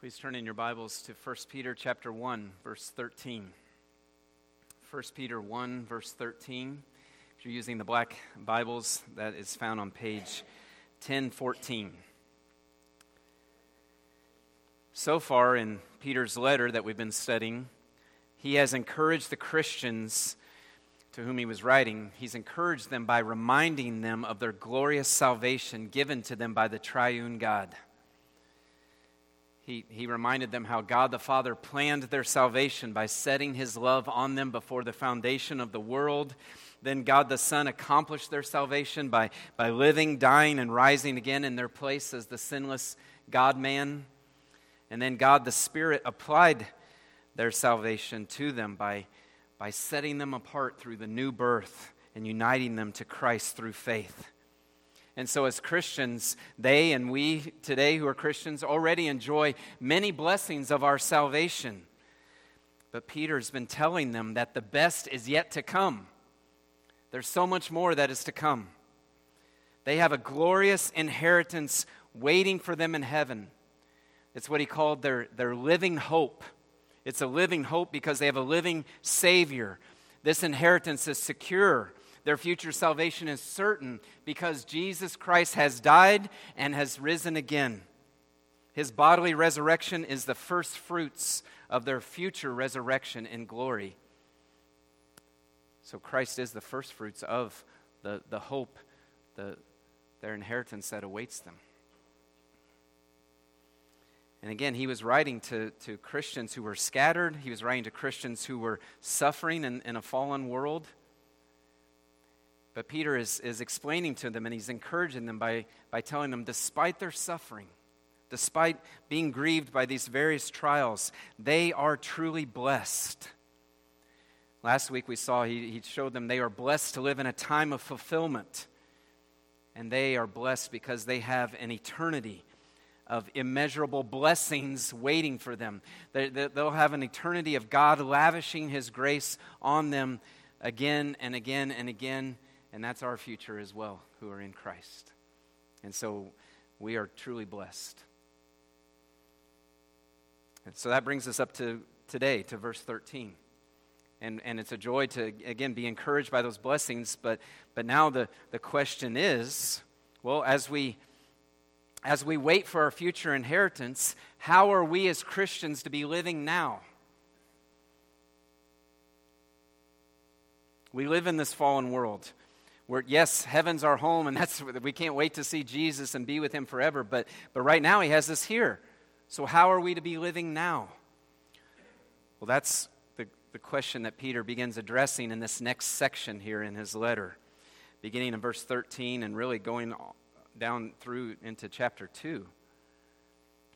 Please turn in your Bibles to 1 Peter chapter 1 verse 13. 1 Peter 1 verse 13. If you're using the black Bibles, that is found on page 1014. So far in Peter's letter that we've been studying, he has encouraged the Christians to whom he was writing, he's encouraged them by reminding them of their glorious salvation given to them by the triune God. He, he reminded them how God the Father planned their salvation by setting his love on them before the foundation of the world. Then God the Son accomplished their salvation by, by living, dying, and rising again in their place as the sinless God man. And then God the Spirit applied their salvation to them by, by setting them apart through the new birth and uniting them to Christ through faith. And so, as Christians, they and we today who are Christians already enjoy many blessings of our salvation. But Peter's been telling them that the best is yet to come. There's so much more that is to come. They have a glorious inheritance waiting for them in heaven. It's what he called their, their living hope. It's a living hope because they have a living Savior. This inheritance is secure their future salvation is certain because Jesus Christ has died and has risen again. His bodily resurrection is the first fruits of their future resurrection in glory. So Christ is the first fruits of the, the hope, the, their inheritance that awaits them. And again, he was writing to, to Christians who were scattered. He was writing to Christians who were suffering in, in a fallen world. But Peter is, is explaining to them and he's encouraging them by, by telling them, despite their suffering, despite being grieved by these various trials, they are truly blessed. Last week we saw he, he showed them they are blessed to live in a time of fulfillment. And they are blessed because they have an eternity of immeasurable blessings waiting for them. They, they'll have an eternity of God lavishing His grace on them again and again and again and that's our future as well, who are in Christ. And so we are truly blessed. And so that brings us up to today, to verse 13. And, and it's a joy to, again, be encouraged by those blessings. But, but now the, the question is well, as we, as we wait for our future inheritance, how are we as Christians to be living now? We live in this fallen world where yes, heaven's our home, and that's we can't wait to see Jesus and be with him forever. But but right now he has us here. So how are we to be living now? Well, that's the, the question that Peter begins addressing in this next section here in his letter, beginning in verse 13 and really going down through into chapter 2.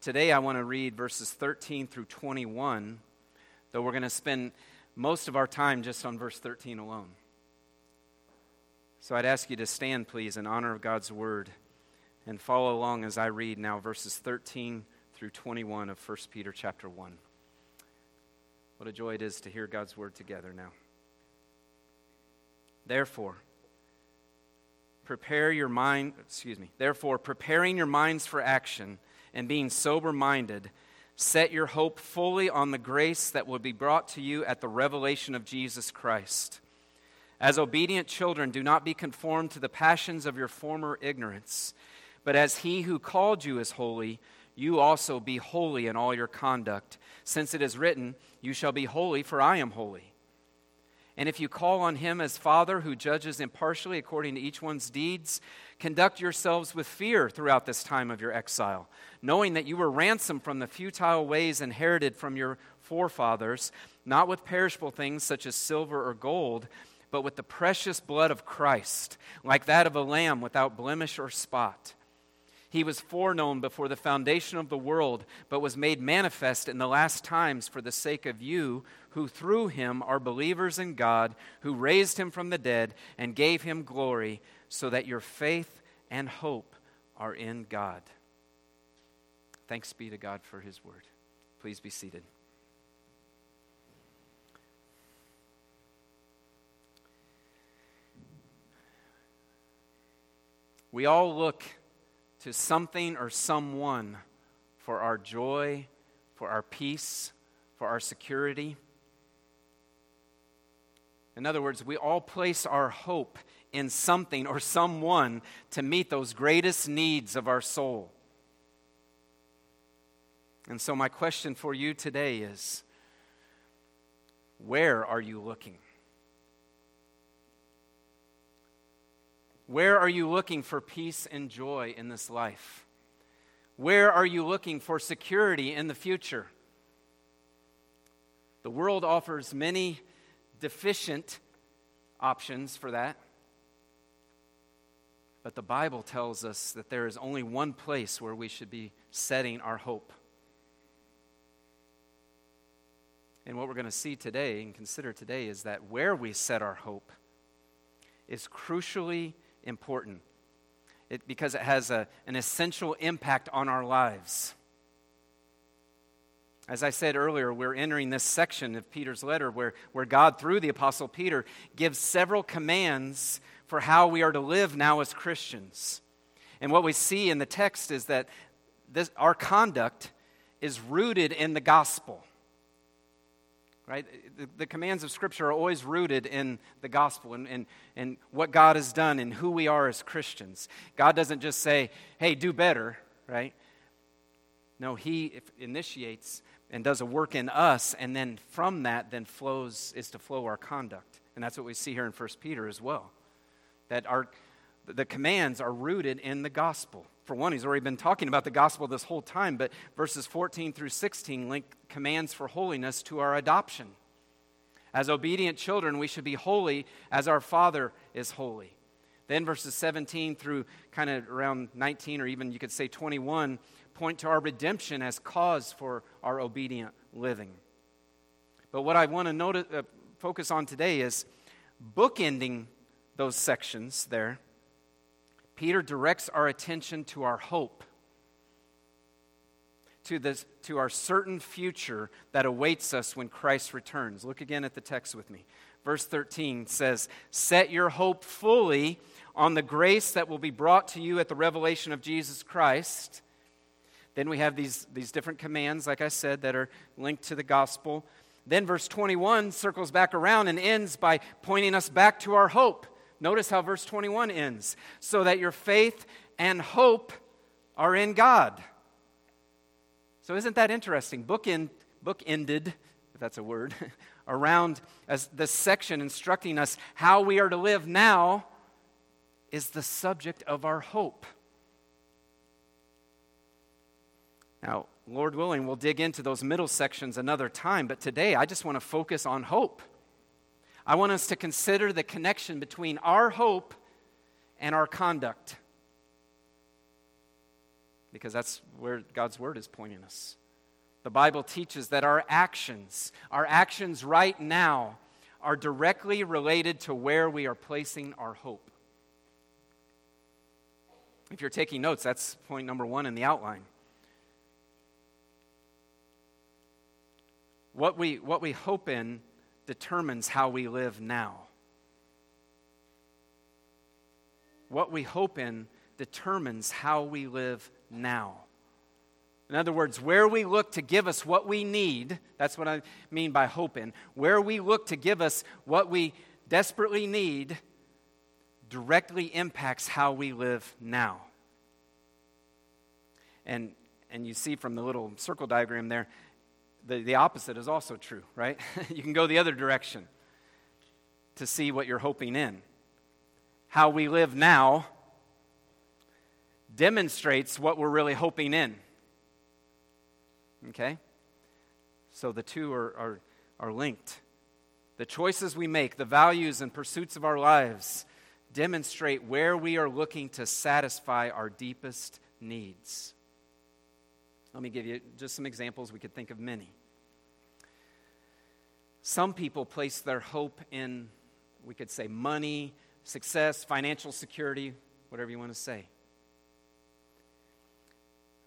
Today I want to read verses 13 through 21, though we're going to spend most of our time just on verse 13 alone. So I'd ask you to stand, please, in honor of God's word and follow along as I read now verses 13 through 21 of 1 Peter chapter 1. What a joy it is to hear God's word together now. Therefore, prepare your mind, excuse me, therefore, preparing your minds for action and being sober minded, set your hope fully on the grace that will be brought to you at the revelation of Jesus Christ. As obedient children, do not be conformed to the passions of your former ignorance, but as he who called you is holy, you also be holy in all your conduct, since it is written, You shall be holy, for I am holy. And if you call on him as Father who judges impartially according to each one's deeds, conduct yourselves with fear throughout this time of your exile, knowing that you were ransomed from the futile ways inherited from your forefathers, not with perishable things such as silver or gold but with the precious blood of Christ, like that of a lamb without blemish or spot. He was foreknown before the foundation of the world, but was made manifest in the last times for the sake of you, who through him are believers in God, who raised him from the dead and gave him glory, so that your faith and hope are in God. Thanks be to God for his word. Please be seated. We all look to something or someone for our joy for our peace, for our security. In other words, we all place our hope in something or someone to meet those greatest needs of our soul. And so, my question for you today is where are you looking? Where are you looking for peace and joy in this life? Where are you looking for security in the future? The world offers many deficient options for that. But the Bible tells us that there is only one place where we should be setting our hope. And what we're going to see today and consider today is that where we set our hope is crucially important it, because it has a, an essential impact on our lives. As I said earlier, we're entering this section of Peter's letter where, where God, through the Apostle Peter, gives several commands for how we are to live now as Christians. And what we see in the text is that this, our conduct is rooted in the gospel right? The, the, commands of Scripture are always rooted in the gospel and, and, and what God has done and who we are as Christians. God doesn't just say, hey, do better, right? No, He initiates and does a work in us, and then from that, then flows, is to flow our conduct. And that's what we see here in 1 Peter as well. That our, the commands are rooted in the gospel. For one, he's already been talking about the gospel this whole time, but verses 14 through 16 link commands for holiness to our adoption. As obedient children, we should be holy as our Father is holy. Then verses 17 through kind of around 19, or even you could say 21, point to our redemption as cause for our obedient living. But what I want to notice, uh, focus on today is bookending those sections there Peter directs our attention to our hope, to, this, to our certain future that awaits us when Christ returns. Look again at the text with me. Verse 13 says, Set your hope fully on the grace that will be brought to you at the revelation of Jesus Christ. Then we have these, these different commands, like I said, that are linked to the gospel. Then verse 21 circles back around and ends by pointing us back to our hope. Notice how verse 21 ends so that your faith and hope are in God. So, isn't that interesting? Book, in, book ended, if that's a word, around as this section instructing us how we are to live now is the subject of our hope. Now, Lord willing, we'll dig into those middle sections another time, but today I just want to focus on hope. I want us to consider the connection between our hope and our conduct. Because that's where God's word is pointing us. The Bible teaches that our actions, our actions right now, are directly related to where we are placing our hope. If you're taking notes, that's point number one in the outline. What we, what we hope in determines how we live now. What we hope in determines how we live now. In other words, where we look to give us what we need, that's what I mean by hope in, where we look to give us what we desperately need directly impacts how we live now. And, and you see from the little circle diagram there, the, the opposite is also true, right? you can go the other direction to see what you're hoping in. How we live now demonstrates what we're really hoping in. Okay? So the two are, are, are linked. The choices we make, the values and pursuits of our lives demonstrate where we are looking to satisfy our deepest needs. Let me give you just some examples. We could think of many. Some people place their hope in, we could say, money, success, financial security, whatever you want to say.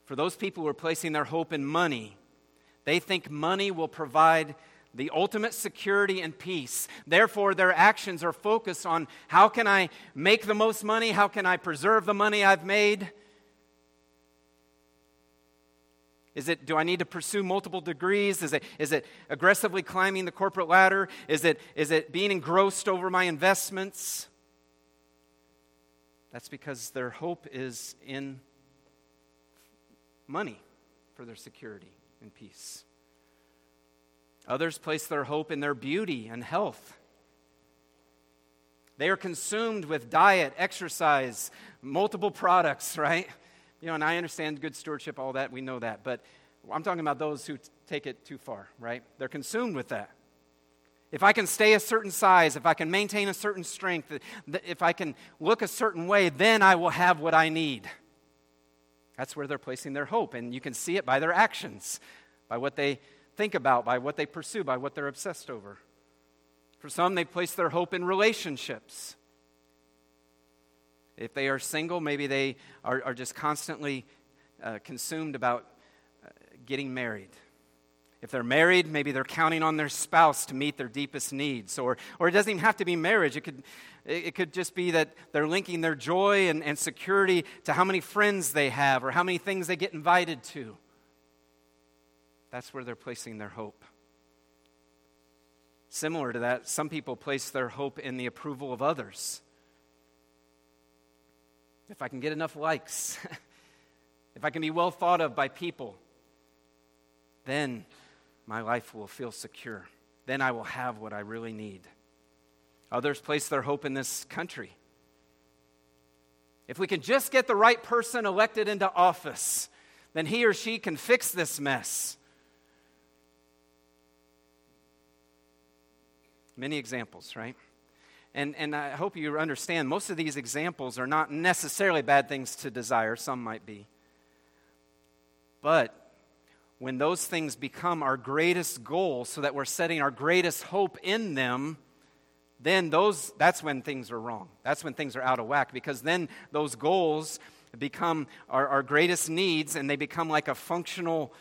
For those people who are placing their hope in money, they think money will provide the ultimate security and peace. Therefore, their actions are focused on how can I make the most money? How can I preserve the money I've made? Is it, do I need to pursue multiple degrees? Is it, is it aggressively climbing the corporate ladder? Is it, is it being engrossed over my investments? That's because their hope is in money for their security and peace. Others place their hope in their beauty and health. They are consumed with diet, exercise, multiple products, right? You know, and I understand good stewardship, all that, we know that. But I'm talking about those who take it too far, right? They're consumed with that. If I can stay a certain size, if I can maintain a certain strength, if I can look a certain way, then I will have what I need. That's where they're placing their hope. And you can see it by their actions, by what they think about, by what they pursue, by what they're obsessed over. For some, they place their hope in relationships. If they are single, maybe they are, are just constantly uh, consumed about uh, getting married. If they're married, maybe they're counting on their spouse to meet their deepest needs. Or, or it doesn't even have to be marriage. It could, it could just be that they're linking their joy and, and security to how many friends they have or how many things they get invited to. That's where they're placing their hope. Similar to that, some people place their hope in the approval of others. If I can get enough likes, if I can be well thought of by people, then my life will feel secure. Then I will have what I really need. Others place their hope in this country. If we can just get the right person elected into office, then he or she can fix this mess. Many examples, right? And, and I hope you understand most of these examples are not necessarily bad things to desire, some might be. But when those things become our greatest goal, so that we're setting our greatest hope in them, then those, that's when things are wrong. That's when things are out of whack, because then those goals become our, our greatest needs and they become like a functional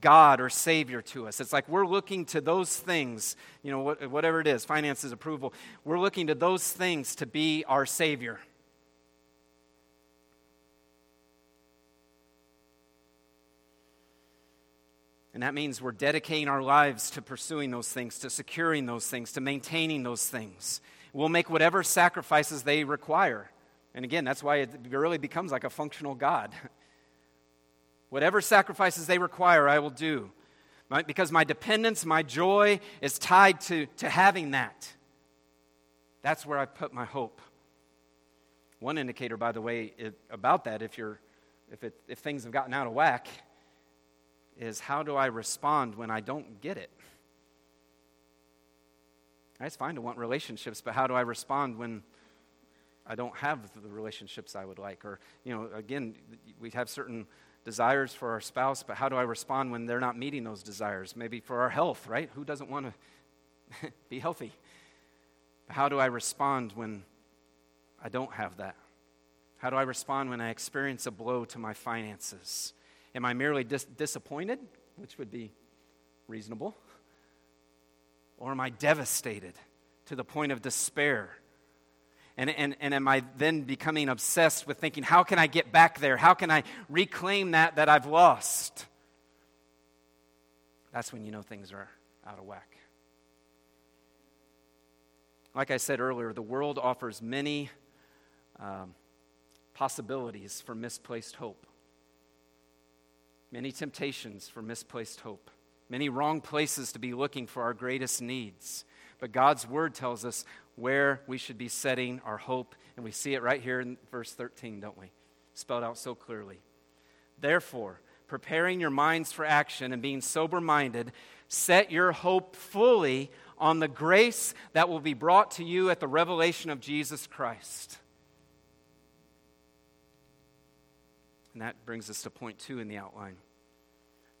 God or Savior to us. It's like we're looking to those things, you know, whatever it is, finances, approval, we're looking to those things to be our Savior. And that means we're dedicating our lives to pursuing those things, to securing those things, to maintaining those things. We'll make whatever sacrifices they require. And again, that's why it really becomes like a functional God. Whatever sacrifices they require, I will do. Because my dependence, my joy is tied to, to having that. That's where I put my hope. One indicator, by the way, it, about that, if, you're, if, it, if things have gotten out of whack, is how do I respond when I don't get it? It's fine to want relationships, but how do I respond when I don't have the relationships I would like? Or, you know, again, we have certain desires for our spouse, but how do I respond when they're not meeting those desires? Maybe for our health, right? Who doesn't want to be healthy? How do I respond when I don't have that? How do I respond when I experience a blow to my finances? Am I merely dis- disappointed, which would be reasonable? Or am I devastated to the point of despair? And, and, and am I then becoming obsessed with thinking, how can I get back there? How can I reclaim that that I've lost? That's when you know things are out of whack. Like I said earlier, the world offers many um, possibilities for misplaced hope, many temptations for misplaced hope, many wrong places to be looking for our greatest needs. But God's word tells us where we should be setting our hope. And we see it right here in verse 13, don't we? Spelled out so clearly. Therefore, preparing your minds for action and being sober minded, set your hope fully on the grace that will be brought to you at the revelation of Jesus Christ. And that brings us to point two in the outline.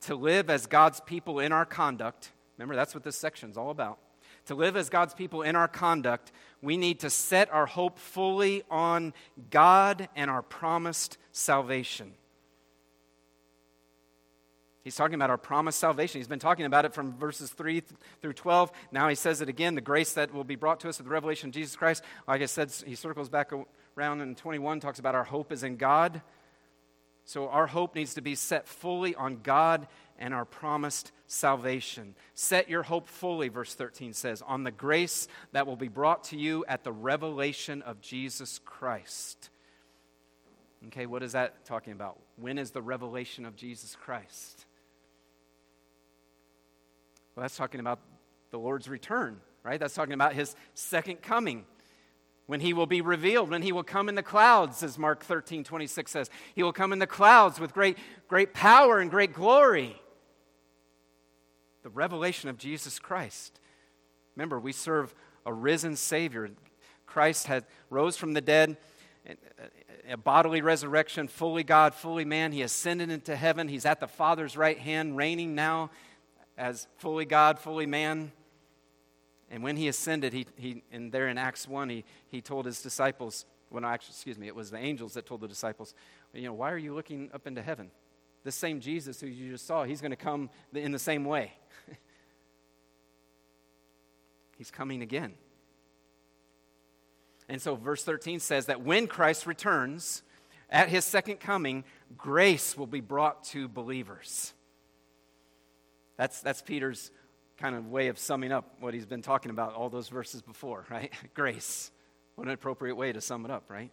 To live as God's people in our conduct, remember that's what this section is all about to live as God's people in our conduct, we need to set our hope fully on God and our promised salvation. He's talking about our promised salvation. He's been talking about it from verses 3 through 12. Now he says it again the grace that will be brought to us with the revelation of Jesus Christ. Like I said, he circles back around in 21, talks about our hope is in God. So our hope needs to be set fully on God and our promised salvation. Set your hope fully, verse 13 says, on the grace that will be brought to you at the revelation of Jesus Christ. Okay, what is that talking about? When is the revelation of Jesus Christ? Well, that's talking about the Lord's return, right? That's talking about his second coming when he will be revealed, when he will come in the clouds, as Mark 13, 26 says. He will come in the clouds with great, great power and great glory. The revelation of Jesus Christ. Remember, we serve a risen Savior. Christ had rose from the dead, a bodily resurrection, fully God, fully man. He ascended into heaven. He's at the Father's right hand, reigning now as fully God, fully man. And when he ascended, he, he, and there in Acts 1, he, he told his disciples, well, no, actually, excuse me, it was the angels that told the disciples, you know, why are you looking up into heaven? The same Jesus who you just saw, he's going to come in the same way. he's coming again. And so, verse 13 says that when Christ returns at his second coming, grace will be brought to believers. That's, that's Peter's kind of way of summing up what he's been talking about all those verses before, right? Grace. What an appropriate way to sum it up, right?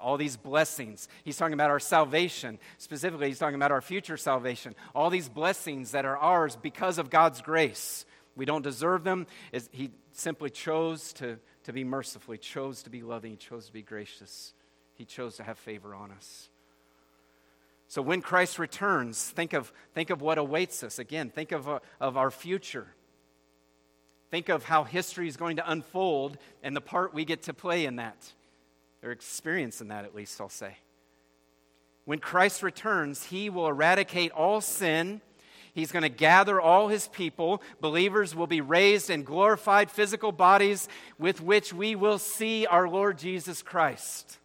All these blessings. He's talking about our salvation. Specifically, he's talking about our future salvation. All these blessings that are ours because of God's grace. We don't deserve them. He simply chose to, to be merciful. He chose to be loving. He chose to be gracious. He chose to have favor on us. So when Christ returns, think of, think of what awaits us. Again, think of, uh, of our future. Think of how history is going to unfold and the part we get to play in that, or experience in that, at least, I'll say. When Christ returns, he will eradicate all sin. He's going to gather all his people. Believers will be raised in glorified physical bodies with which we will see our Lord Jesus Christ.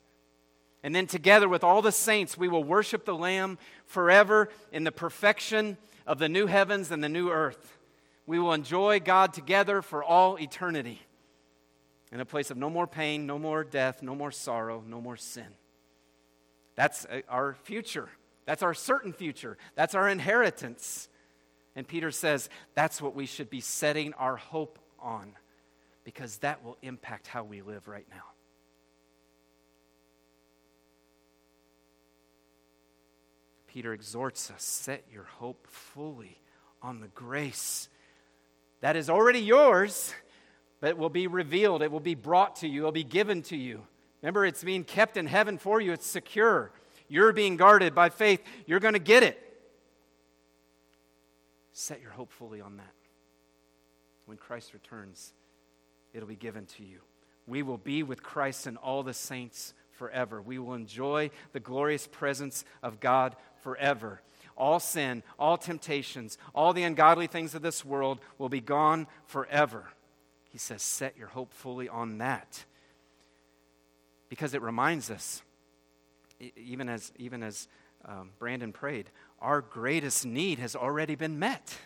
And then together with all the saints, we will worship the Lamb forever in the perfection of the new heavens and the new earth. We will enjoy God together for all eternity in a place of no more pain, no more death, no more sorrow, no more sin. That's uh, our future. That's our certain future. That's our inheritance. And Peter says that's what we should be setting our hope on because that will impact how we live right now. Peter exhorts us set your hope fully on the grace that is already yours, but it will be revealed. It will be brought to you. It will be given to you. Remember, it's being kept in heaven for you, it's secure. You're being guarded by faith. You're going to get it. Set your hope fully on that. When Christ returns, it'll be given to you. We will be with Christ and all the saints forever. We will enjoy the glorious presence of God forever. All sin, all temptations, all the ungodly things of this world will be gone forever. He says, set your hope fully on that. Because it reminds us, even as, even as um, Brandon prayed, our greatest need has already been met.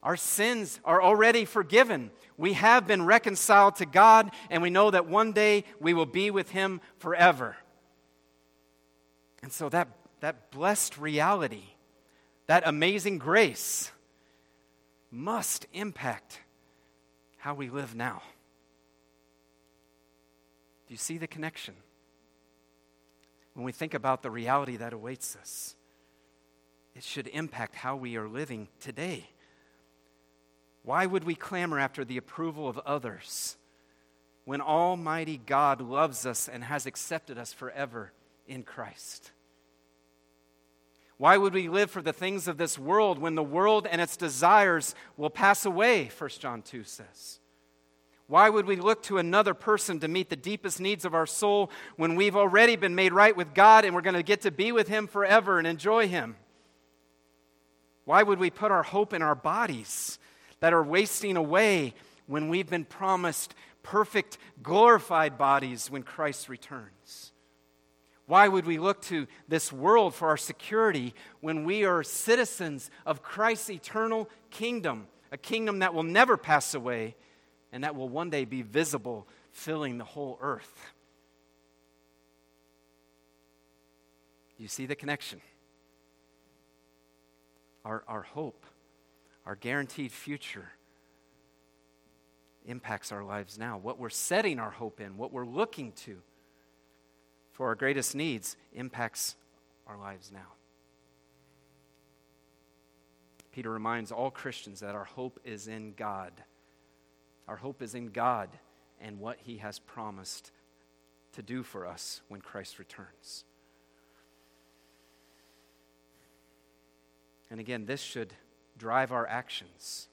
Our sins are already forgiven. We have been reconciled to God, and we know that one day we will be with Him forever. And so that, that blessed reality, that amazing grace, must impact how we live now. Do you see the connection? When we think about the reality that awaits us, it should impact how we are living today. Why would we clamor after the approval of others when Almighty God loves us and has accepted us forever in Christ? Why would we live for the things of this world when the world and its desires will pass away, 1 John 2 says? Why would we look to another person to meet the deepest needs of our soul when we've already been made right with God and we're going to get to be with Him forever and enjoy Him? Why would we put our hope in our bodies that are wasting away when we've been promised perfect, glorified bodies when Christ returns? Why would we look to this world for our security when we are citizens of Christ's eternal kingdom, a kingdom that will never pass away and that will one day be visible, filling the whole earth? You see the connection? Our, our hope, our guaranteed future impacts our lives now. What we're setting our hope in, what we're looking to for our greatest needs, impacts our lives now. Peter reminds all Christians that our hope is in God. Our hope is in God and what he has promised to do for us when Christ returns. And again, this should drive our actions.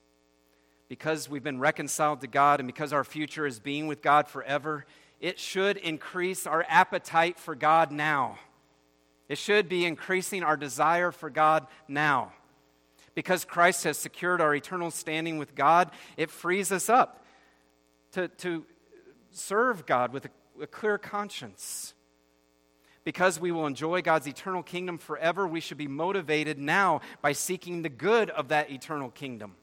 Because we've been reconciled to God and because our future is being with God forever, it should increase our appetite for God now. It should be increasing our desire for God now. Because Christ has secured our eternal standing with God, it frees us up to, to serve God with a, a clear conscience. Because we will enjoy God's eternal kingdom forever, we should be motivated now by seeking the good of that eternal kingdom.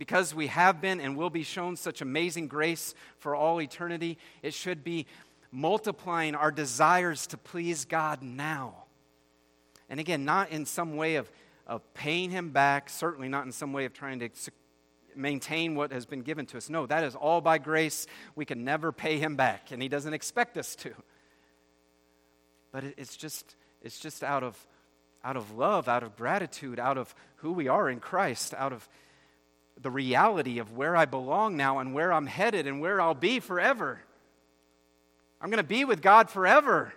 Because we have been and will be shown such amazing grace for all eternity, it should be multiplying our desires to please God now. And again, not in some way of, of paying Him back, certainly not in some way of trying to maintain what has been given to us. No, that is all by grace. We can never pay Him back, and He doesn't expect us to. But it's just, it's just out of, out of love, out of gratitude, out of who we are in Christ, out of the reality of where I belong now and where I'm headed and where I'll be forever. I'm going to be with God forever.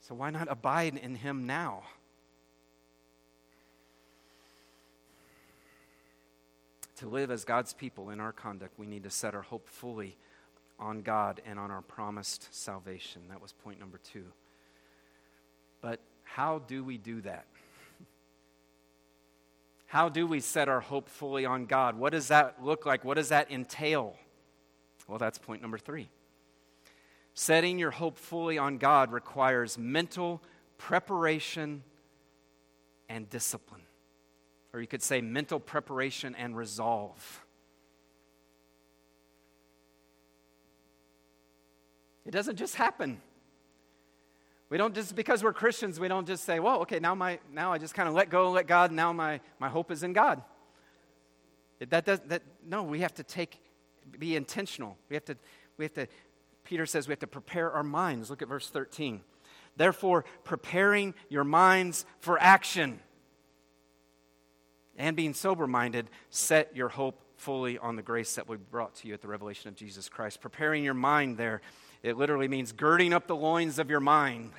So why not abide in Him now? To live as God's people in our conduct, we need to set our hope fully on God and on our promised salvation. That was point number two. But how do we do that? How do we set our hope fully on God? What does that look like? What does that entail? Well, that's point number three. Setting your hope fully on God requires mental preparation and discipline. Or you could say mental preparation and resolve. It doesn't just happen. We don't just, because we're Christians, we don't just say, well, okay, now, my, now I just kind of let go and let God, now my, my hope is in God. That does, that, no, we have to take, be intentional. We have to, we have to Peter says we have to prepare our minds. Look at verse 13. Therefore, preparing your minds for action and being sober minded, set your hope fully on the grace that we brought to you at the revelation of Jesus Christ. Preparing your mind there, it literally means girding up the loins of your mind.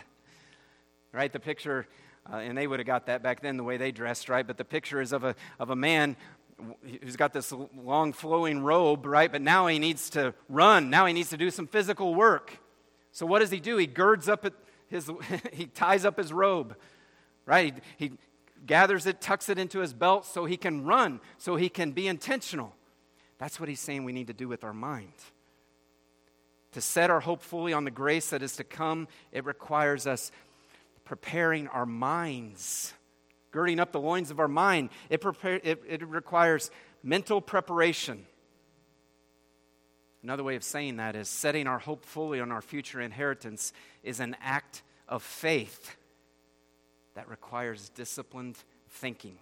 Right? The picture, uh, and they would have got that back then the way they dressed, right? But the picture is of a, of a man who's got this long flowing robe, right? But now he needs to run. Now he needs to do some physical work. So what does he do? He girds up his, he ties up his robe, right? He, he gathers it, tucks it into his belt so he can run, so he can be intentional. That's what he's saying we need to do with our mind. To set our hope fully on the grace that is to come, it requires us preparing our minds girding up the loins of our mind. It, prepare, it, it requires mental preparation. Another way of saying that is setting our hope fully on our future inheritance is an act of faith that requires disciplined thinking.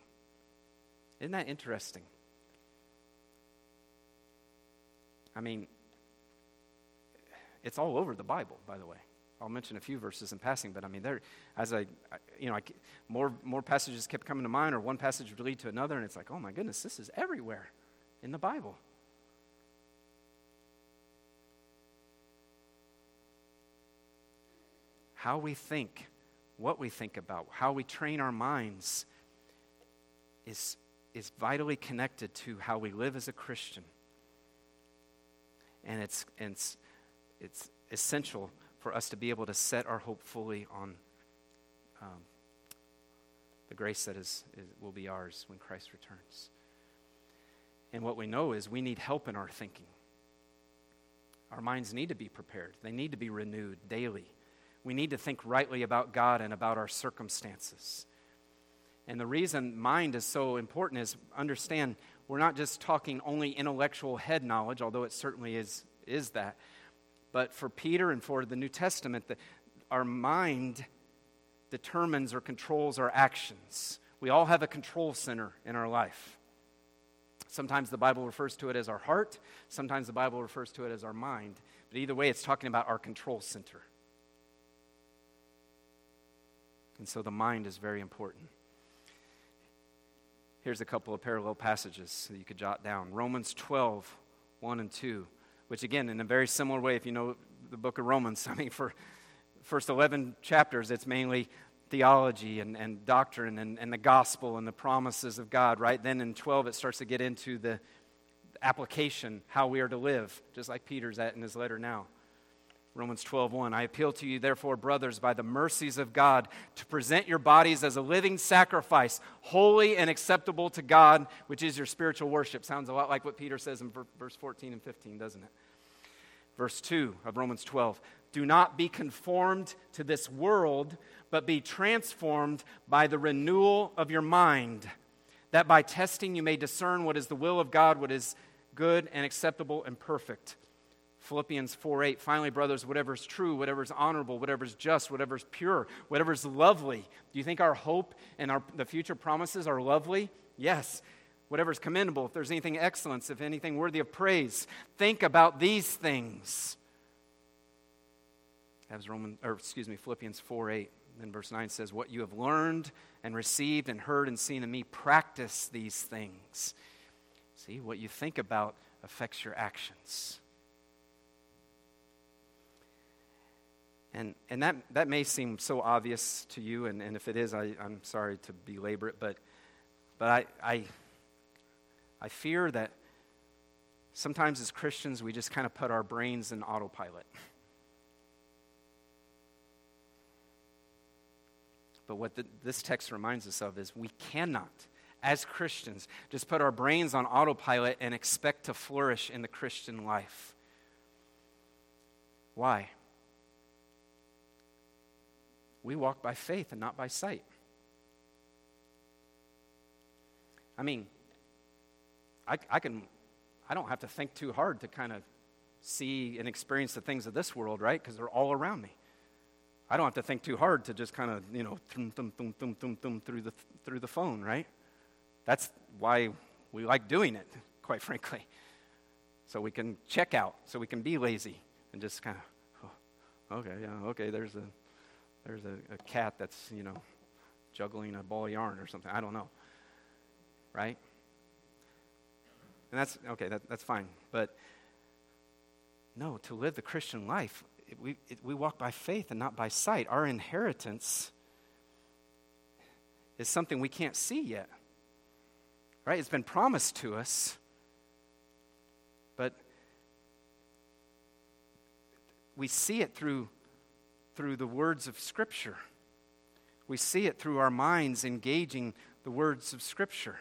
Isn't that interesting? I mean, it's all over the Bible, by the way. I'll mention a few verses in passing, but I mean, there, as I, you know, I, more, more passages kept coming to mind, or one passage would lead to another, and it's like, oh my goodness, this is everywhere in the Bible. How we think, what we think about, how we train our minds is, is vitally connected to how we live as a Christian. And it's, it's, it's essential for us to be able to set our hope fully on um, the grace that is, is, will be ours when Christ returns. And what we know is we need help in our thinking. Our minds need to be prepared, they need to be renewed daily. We need to think rightly about God and about our circumstances. And the reason mind is so important is understand we're not just talking only intellectual head knowledge, although it certainly is, is that but for Peter and for the New Testament, the, our mind determines or controls our actions. We all have a control center in our life. Sometimes the Bible refers to it as our heart, sometimes the Bible refers to it as our mind. But either way, it's talking about our control center. And so the mind is very important. Here's a couple of parallel passages that you could jot down Romans 12, 1 and 2, which, again, in a very similar way, if you know the book of Romans, I mean, for first 11 chapters, it's mainly theology and, and doctrine and, and the gospel and the promises of God, right? Then in 12, it starts to get into the application, how we are to live, just like Peter's at in his letter now. Romans 12:1 I appeal to you therefore brothers by the mercies of God to present your bodies as a living sacrifice holy and acceptable to God which is your spiritual worship. Sounds a lot like what Peter says in verse 14 and 15 doesn't it? Verse 2 of Romans 12 Do not be conformed to this world but be transformed by the renewal of your mind that by testing you may discern what is the will of God what is good and acceptable and perfect Philippians 4 8. Finally, brothers, whatever is true, whatever is honorable, whatever is just, whatever is pure, whatever is lovely. Do you think our hope and our, the future promises are lovely? Yes. Whatever is commendable, if there's anything excellence, if anything worthy of praise, think about these things. As Roman, or excuse me, Philippians 4 8. Then verse 9 says, What you have learned and received and heard and seen in me, practice these things. See, what you think about affects your actions. And, and that, that may seem so obvious to you, and, and if it is, I, I'm sorry to belabor it, but, but I, I, I fear that sometimes as Christians we just kind of put our brains in autopilot. But what the, this text reminds us of is we cannot, as Christians, just put our brains on autopilot and expect to flourish in the Christian life. Why? We walk by faith and not by sight. I mean, I, I can, I don't have to think too hard to kind of see and experience the things of this world, right? Because they're all around me. I don't have to think too hard to just kind of, you know, thum, thum, thum, thum, thum, thum, through the, through the phone, right? That's why we like doing it, quite frankly. So we can check out, so we can be lazy and just kind of, oh, okay, yeah, okay, there's a there's a, a cat that's, you know, juggling a ball of yarn or something. I don't know. Right? And that's, okay, that, that's fine. But no, to live the Christian life, it, we, it, we walk by faith and not by sight. Our inheritance is something we can't see yet. Right? It's been promised to us, but we see it through through the words of Scripture. We see it through our minds engaging the words of Scripture.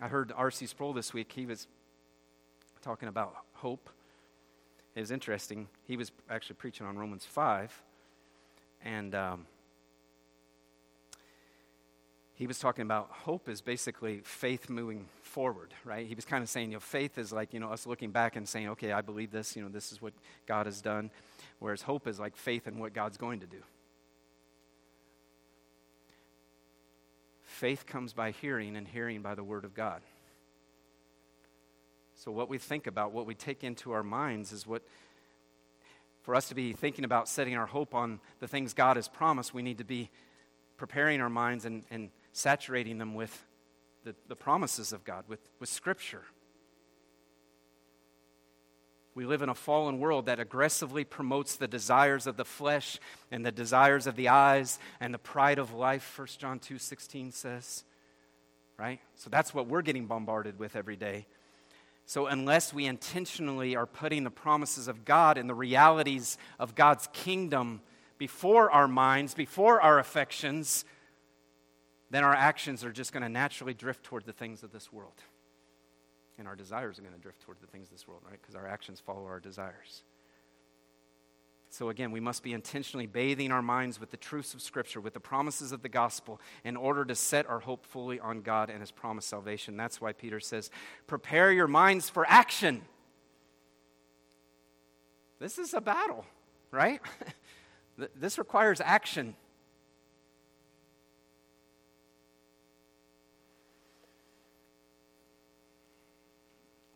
I heard R.C. Sproul this week. He was talking about hope. It was interesting. He was actually preaching on Romans 5. And um, he was talking about hope is basically faith moving forward, right? He was kind of saying, you know, faith is like, you know, us looking back and saying, okay, I believe this, you know, this is what God has done. Whereas hope is like faith in what God's going to do. Faith comes by hearing, and hearing by the Word of God. So, what we think about, what we take into our minds, is what, for us to be thinking about setting our hope on the things God has promised, we need to be preparing our minds and, and saturating them with the, the promises of God, with, with Scripture. We live in a fallen world that aggressively promotes the desires of the flesh and the desires of the eyes and the pride of life, 1 John 2:16 says. Right? So that's what we're getting bombarded with every day. So, unless we intentionally are putting the promises of God and the realities of God's kingdom before our minds, before our affections, then our actions are just going to naturally drift toward the things of this world. And our desires are going to drift toward the things of this world, right? Because our actions follow our desires. So, again, we must be intentionally bathing our minds with the truths of Scripture, with the promises of the gospel, in order to set our hope fully on God and His promised salvation. That's why Peter says, Prepare your minds for action. This is a battle, right? this requires action.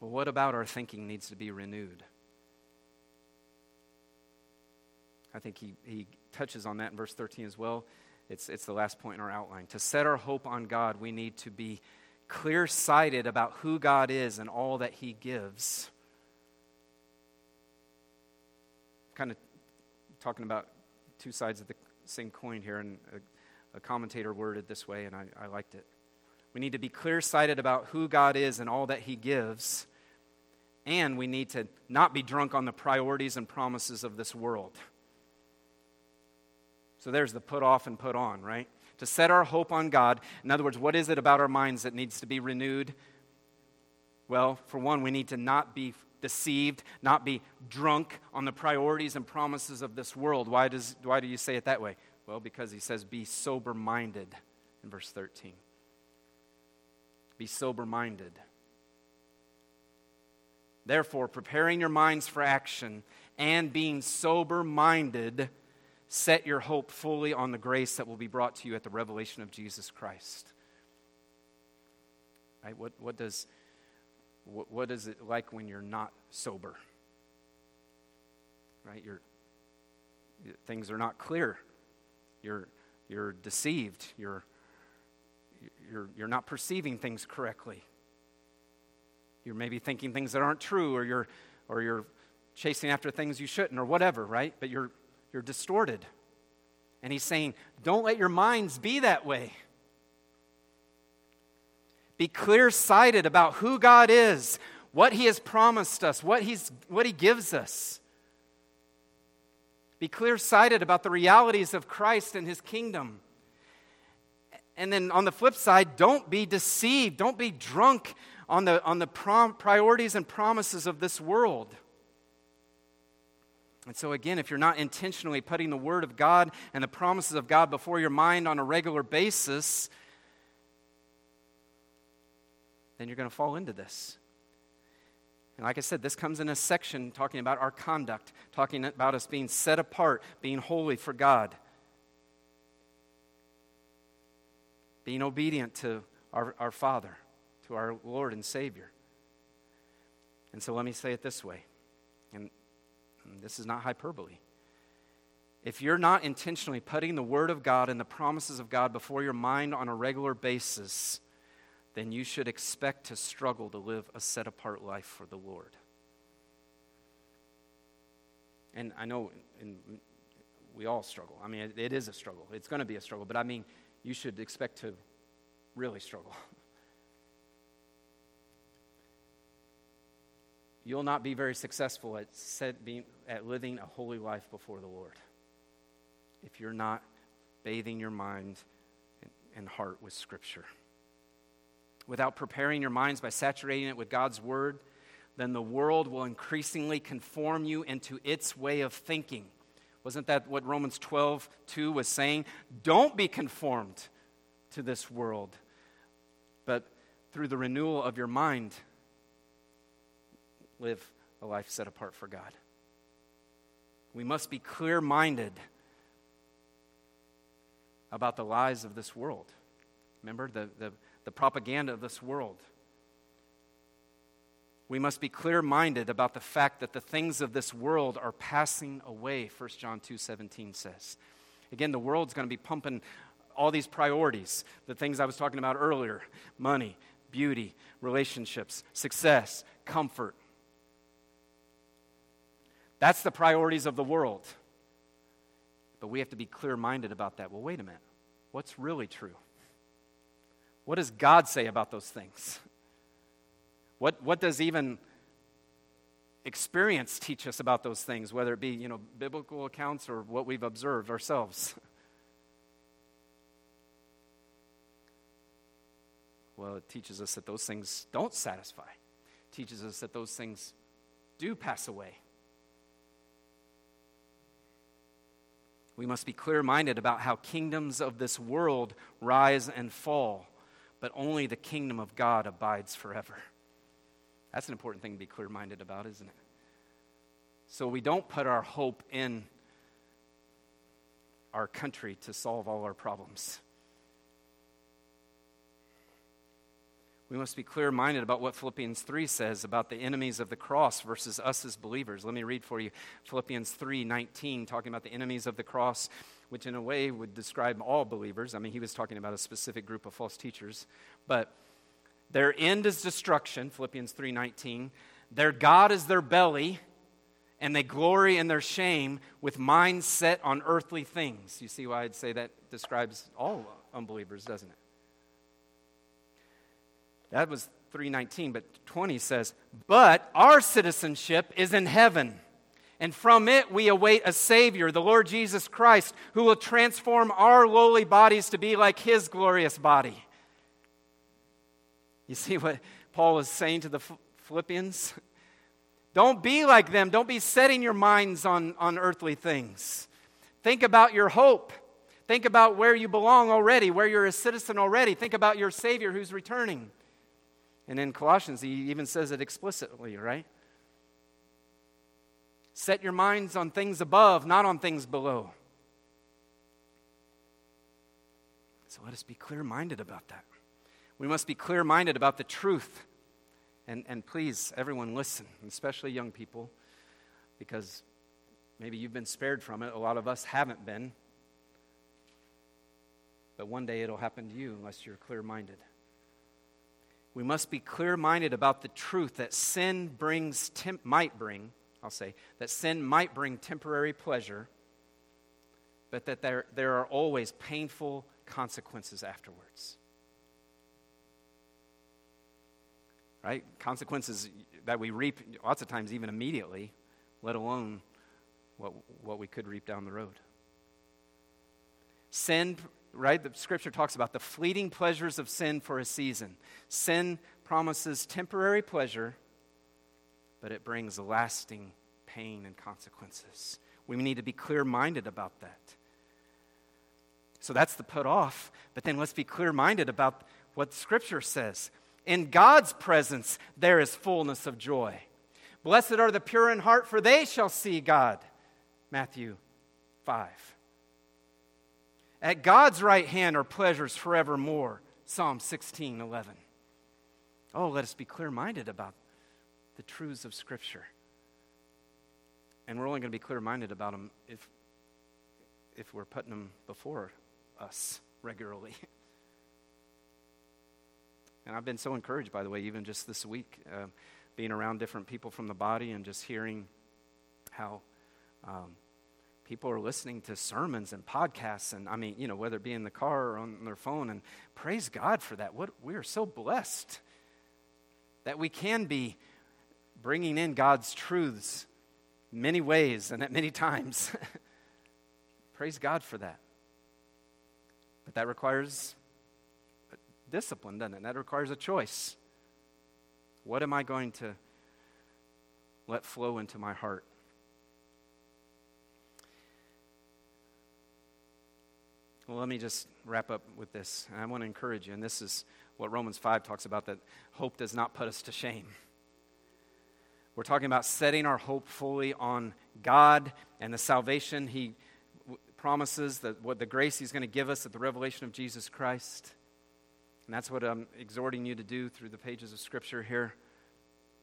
Well, what about our thinking needs to be renewed? I think he, he touches on that in verse 13 as well. It's, it's the last point in our outline. To set our hope on God, we need to be clear sighted about who God is and all that He gives. Kind of talking about two sides of the same coin here, and a, a commentator worded this way, and I, I liked it. We need to be clear sighted about who God is and all that He gives and we need to not be drunk on the priorities and promises of this world. So there's the put off and put on, right? To set our hope on God. In other words, what is it about our minds that needs to be renewed? Well, for one, we need to not be deceived, not be drunk on the priorities and promises of this world. Why, does, why do you say it that way? Well, because he says, be sober minded in verse 13. Be sober minded. Therefore, preparing your minds for action and being sober minded, set your hope fully on the grace that will be brought to you at the revelation of Jesus Christ. Right? What, what, does, what, what is it like when you're not sober? Right? You're, things are not clear. You're, you're deceived. You're, you're, you're not perceiving things correctly. You're maybe thinking things that aren't true, or you're, or you're chasing after things you shouldn't, or whatever, right? But you're, you're distorted. And he's saying, don't let your minds be that way. Be clear sighted about who God is, what he has promised us, what, he's, what he gives us. Be clear sighted about the realities of Christ and his kingdom. And then on the flip side, don't be deceived. Don't be drunk on the, on the prom- priorities and promises of this world. And so, again, if you're not intentionally putting the Word of God and the promises of God before your mind on a regular basis, then you're going to fall into this. And like I said, this comes in a section talking about our conduct, talking about us being set apart, being holy for God, being obedient to our, our Father to our Lord and Savior. And so let me say it this way, and this is not hyperbole. If you're not intentionally putting the Word of God and the promises of God before your mind on a regular basis, then you should expect to struggle to live a set apart life for the Lord. And I know we all struggle. I mean, it, it is a struggle. It's going to be a struggle, but I mean, you should expect to really struggle. you'll not be very successful at, set, being, at living a holy life before the Lord if you're not bathing your mind and heart with Scripture. Without preparing your minds by saturating it with God's Word, then the world will increasingly conform you into its way of thinking. Wasn't that what Romans 12, 2 was saying? Don't be conformed to this world, but through the renewal of your mind, live a life set apart for God. We must be clear minded about the lies of this world. Remember the, the, the propaganda of this world. We must be clear minded about the fact that the things of this world are passing away, 1 John 2 17 says. Again, the world's going to be pumping all these priorities, the things I was talking about earlier money, beauty, relationships, success, comfort. That's the priorities of the world. But we have to be clear minded about that. Well, wait a minute. What's really true? What does God say about those things? What, what does even experience teach us about those things, whether it be, you know, biblical accounts or what we've observed ourselves? Well, it teaches us that those things don't satisfy. It teaches us that those things do pass away. We must be clear minded about how kingdoms of this world rise and fall, but only the kingdom of God abides forever. That's an important thing to be clear minded about, isn't it? So we don't put our hope in our country to solve all our problems. We must be clear minded about what Philippians 3 says about the enemies of the cross versus us as believers. Let me read for you Philippians 3 19, talking about the enemies of the cross, which in a way would describe all believers. I mean, he was talking about a specific group of false teachers. But their end is destruction, Philippians 3 19. Their God is their belly, and they glory in their shame with minds set on earthly things. You see why I'd say that describes all unbelievers, doesn't it? That was 319, but 20 says, But our citizenship is in heaven, and from it we await a Savior, the Lord Jesus Christ, who will transform our lowly bodies to be like his glorious body. You see what Paul is saying to the Philippians? Don't be like them. Don't be setting your minds on, on earthly things. Think about your hope. Think about where you belong already, where you're a citizen already. Think about your Savior who's returning. And in Colossians, he even says it explicitly, right? Set your minds on things above, not on things below. So let us be clear minded about that. We must be clear minded about the truth. And, and please, everyone, listen, especially young people, because maybe you've been spared from it. A lot of us haven't been. But one day it'll happen to you unless you're clear minded we must be clear minded about the truth that sin brings, temp- might bring, I'll say, that sin might bring temporary pleasure, but that there, there are always painful consequences afterwards. Right? Consequences that we reap lots of times even immediately, let alone what, what we could reap down the road. Sin right? The scripture talks about the fleeting pleasures of sin for a season. Sin promises temporary pleasure, but it brings lasting pain and consequences. We need to be clear minded about that. So that's the put off, but then let's be clear minded about what scripture says. In God's presence, there is fullness of joy. Blessed are the pure in heart, for they shall see God. Matthew 5. At God's right hand are pleasures forevermore. Psalm 16 11. Oh, let us be clear minded about the truths of Scripture. And we're only going to be clear minded about them if, if we're putting them before us regularly. and I've been so encouraged, by the way, even just this week, uh, being around different people from the body and just hearing how um, people are listening to sermons and podcasts and i mean you know whether it be in the car or on their phone and praise god for that. What we are so blessed that we can be bringing in god's truths many ways and at many times. Praise god for that. But that requires discipline doesn't it? That requires a choice. What am i going to let flow into my heart Well, let me just wrap up with this. And I want to encourage you, and this is what Romans 5 talks about that hope does not put us to shame. We're talking about setting our hope fully on God and the salvation He promises, that what the grace He's going to give us at the revelation of Jesus Christ. And that's what I'm exhorting you to do through the pages of Scripture here.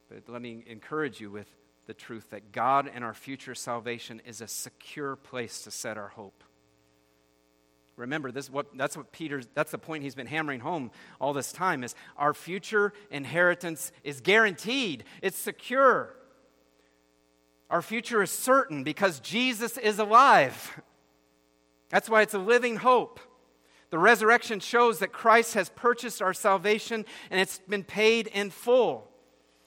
But let me encourage you with the truth that God and our future salvation is a secure place to set our hope. Remember, this what, that's what Peter, that's the point he's been hammering home all this time is our future inheritance is guaranteed. It's secure. Our future is certain because Jesus is alive. That's why it's a living hope. The resurrection shows that Christ has purchased our salvation and it's been paid in full.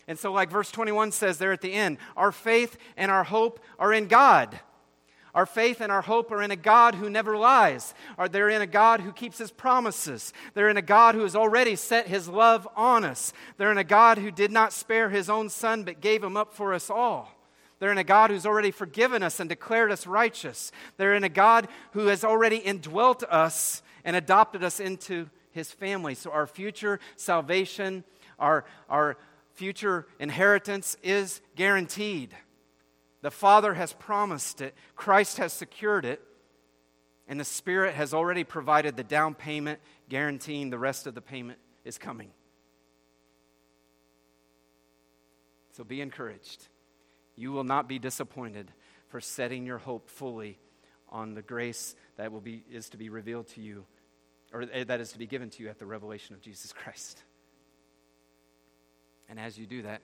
And so, like verse 21 says there at the end, our faith and our hope are in God. Our faith and our hope are in a God who never lies. Are they're in a God who keeps his promises. They're in a God who has already set his love on us. They're in a God who did not spare his own son but gave him up for us all. They're in a God who's already forgiven us and declared us righteous. They're in a God who has already indwelt us and adopted us into his family. So our future salvation, our, our future inheritance is guaranteed. The Father has promised it, Christ has secured it, and the Spirit has already provided the down payment, guaranteeing the rest of the payment is coming. So be encouraged. You will not be disappointed for setting your hope fully on the grace that will be, is to be revealed to you, or eh, that is to be given to you at the revelation of Jesus Christ. And as you do that,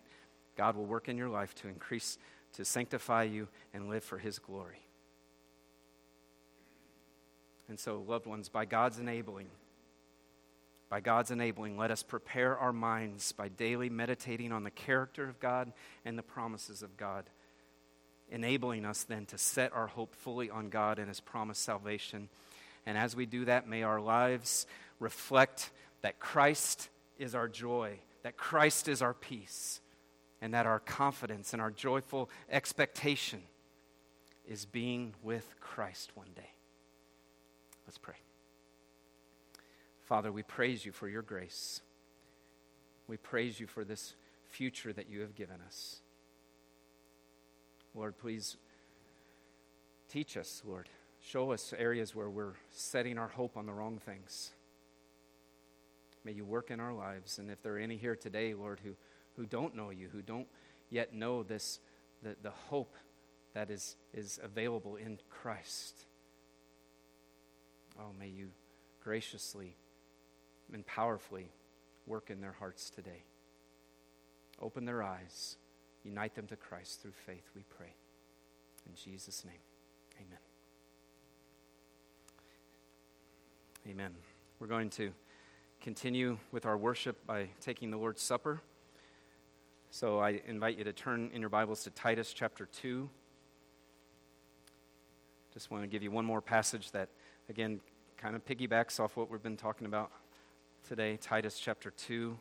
God will work in your life to increase, to sanctify you, and live for His glory. And so, loved ones, by God's enabling, by God's enabling, let us prepare our minds by daily meditating on the character of God and the promises of God, enabling us then to set our hope fully on God and His promised salvation. And as we do that, may our lives reflect that Christ is our joy, that Christ is our peace, and that our confidence and our joyful expectation is being with Christ one day. Let's pray. Father, we praise you for your grace. We praise you for this future that you have given us. Lord, please teach us, Lord. Show us areas where we're setting our hope on the wrong things. May you work in our lives. And if there are any here today, Lord, who, who don't know you, who don't yet know this, the, the hope that is, is available in Christ, oh, may you graciously and powerfully work in their hearts today. Open their eyes, unite them to Christ through faith, we pray. In Jesus' name, amen. Amen. We're going to continue with our worship by taking the Lord's Supper. So I invite you to turn in your Bibles to Titus chapter 2. Just want to give you one more passage that, again, kind of piggybacks off what we've been talking about today. Titus chapter 2,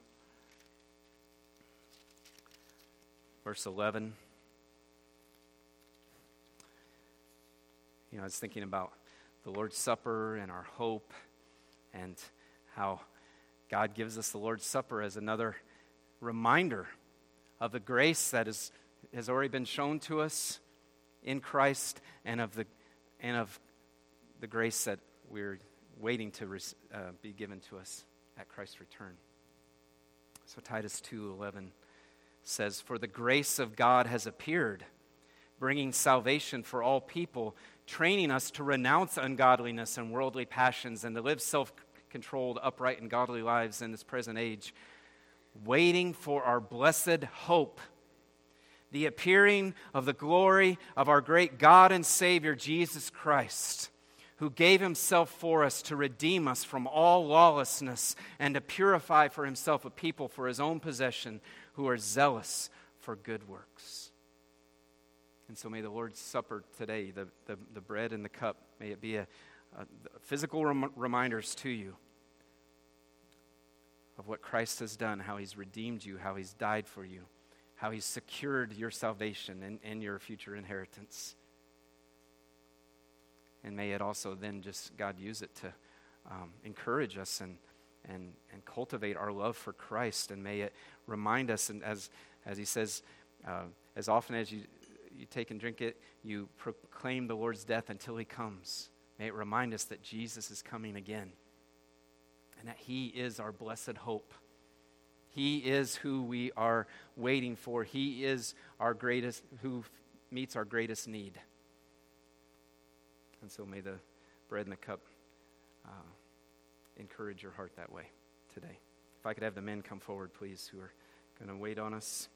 verse 11. You know, I was thinking about the Lord's Supper and our hope and how God gives us the Lord's Supper as another reminder of the grace that is, has already been shown to us in Christ and of the, and of the grace that we're waiting to uh, be given to us at Christ's return. So Titus 2:11 says, "For the grace of God has appeared, bringing salvation for all people, training us to renounce ungodliness and worldly passions and to live self controlled, upright, and godly lives in this present age, waiting for our blessed hope, the appearing of the glory of our great God and Savior, Jesus Christ, who gave himself for us to redeem us from all lawlessness and to purify for himself a people for his own possession who are zealous for good works. And so may the Lord's Supper today, the, the, the bread and the cup, may it be a, uh, physical rem- reminders to you of what Christ has done, how he's redeemed you, how he's died for you, how he's secured your salvation and, and your future inheritance. And may it also then just, God, use it to um, encourage us and, and, and cultivate our love for Christ. And may it remind us, and as, as he says, uh, as often as you, you take and drink it, you proclaim the Lord's death until he comes. May it remind us that Jesus is coming again and that He is our blessed hope. He is who we are waiting for. He is our greatest, who meets our greatest need. And so may the bread and the cup uh, encourage your heart that way today. If I could have the men come forward, please, who are going to wait on us.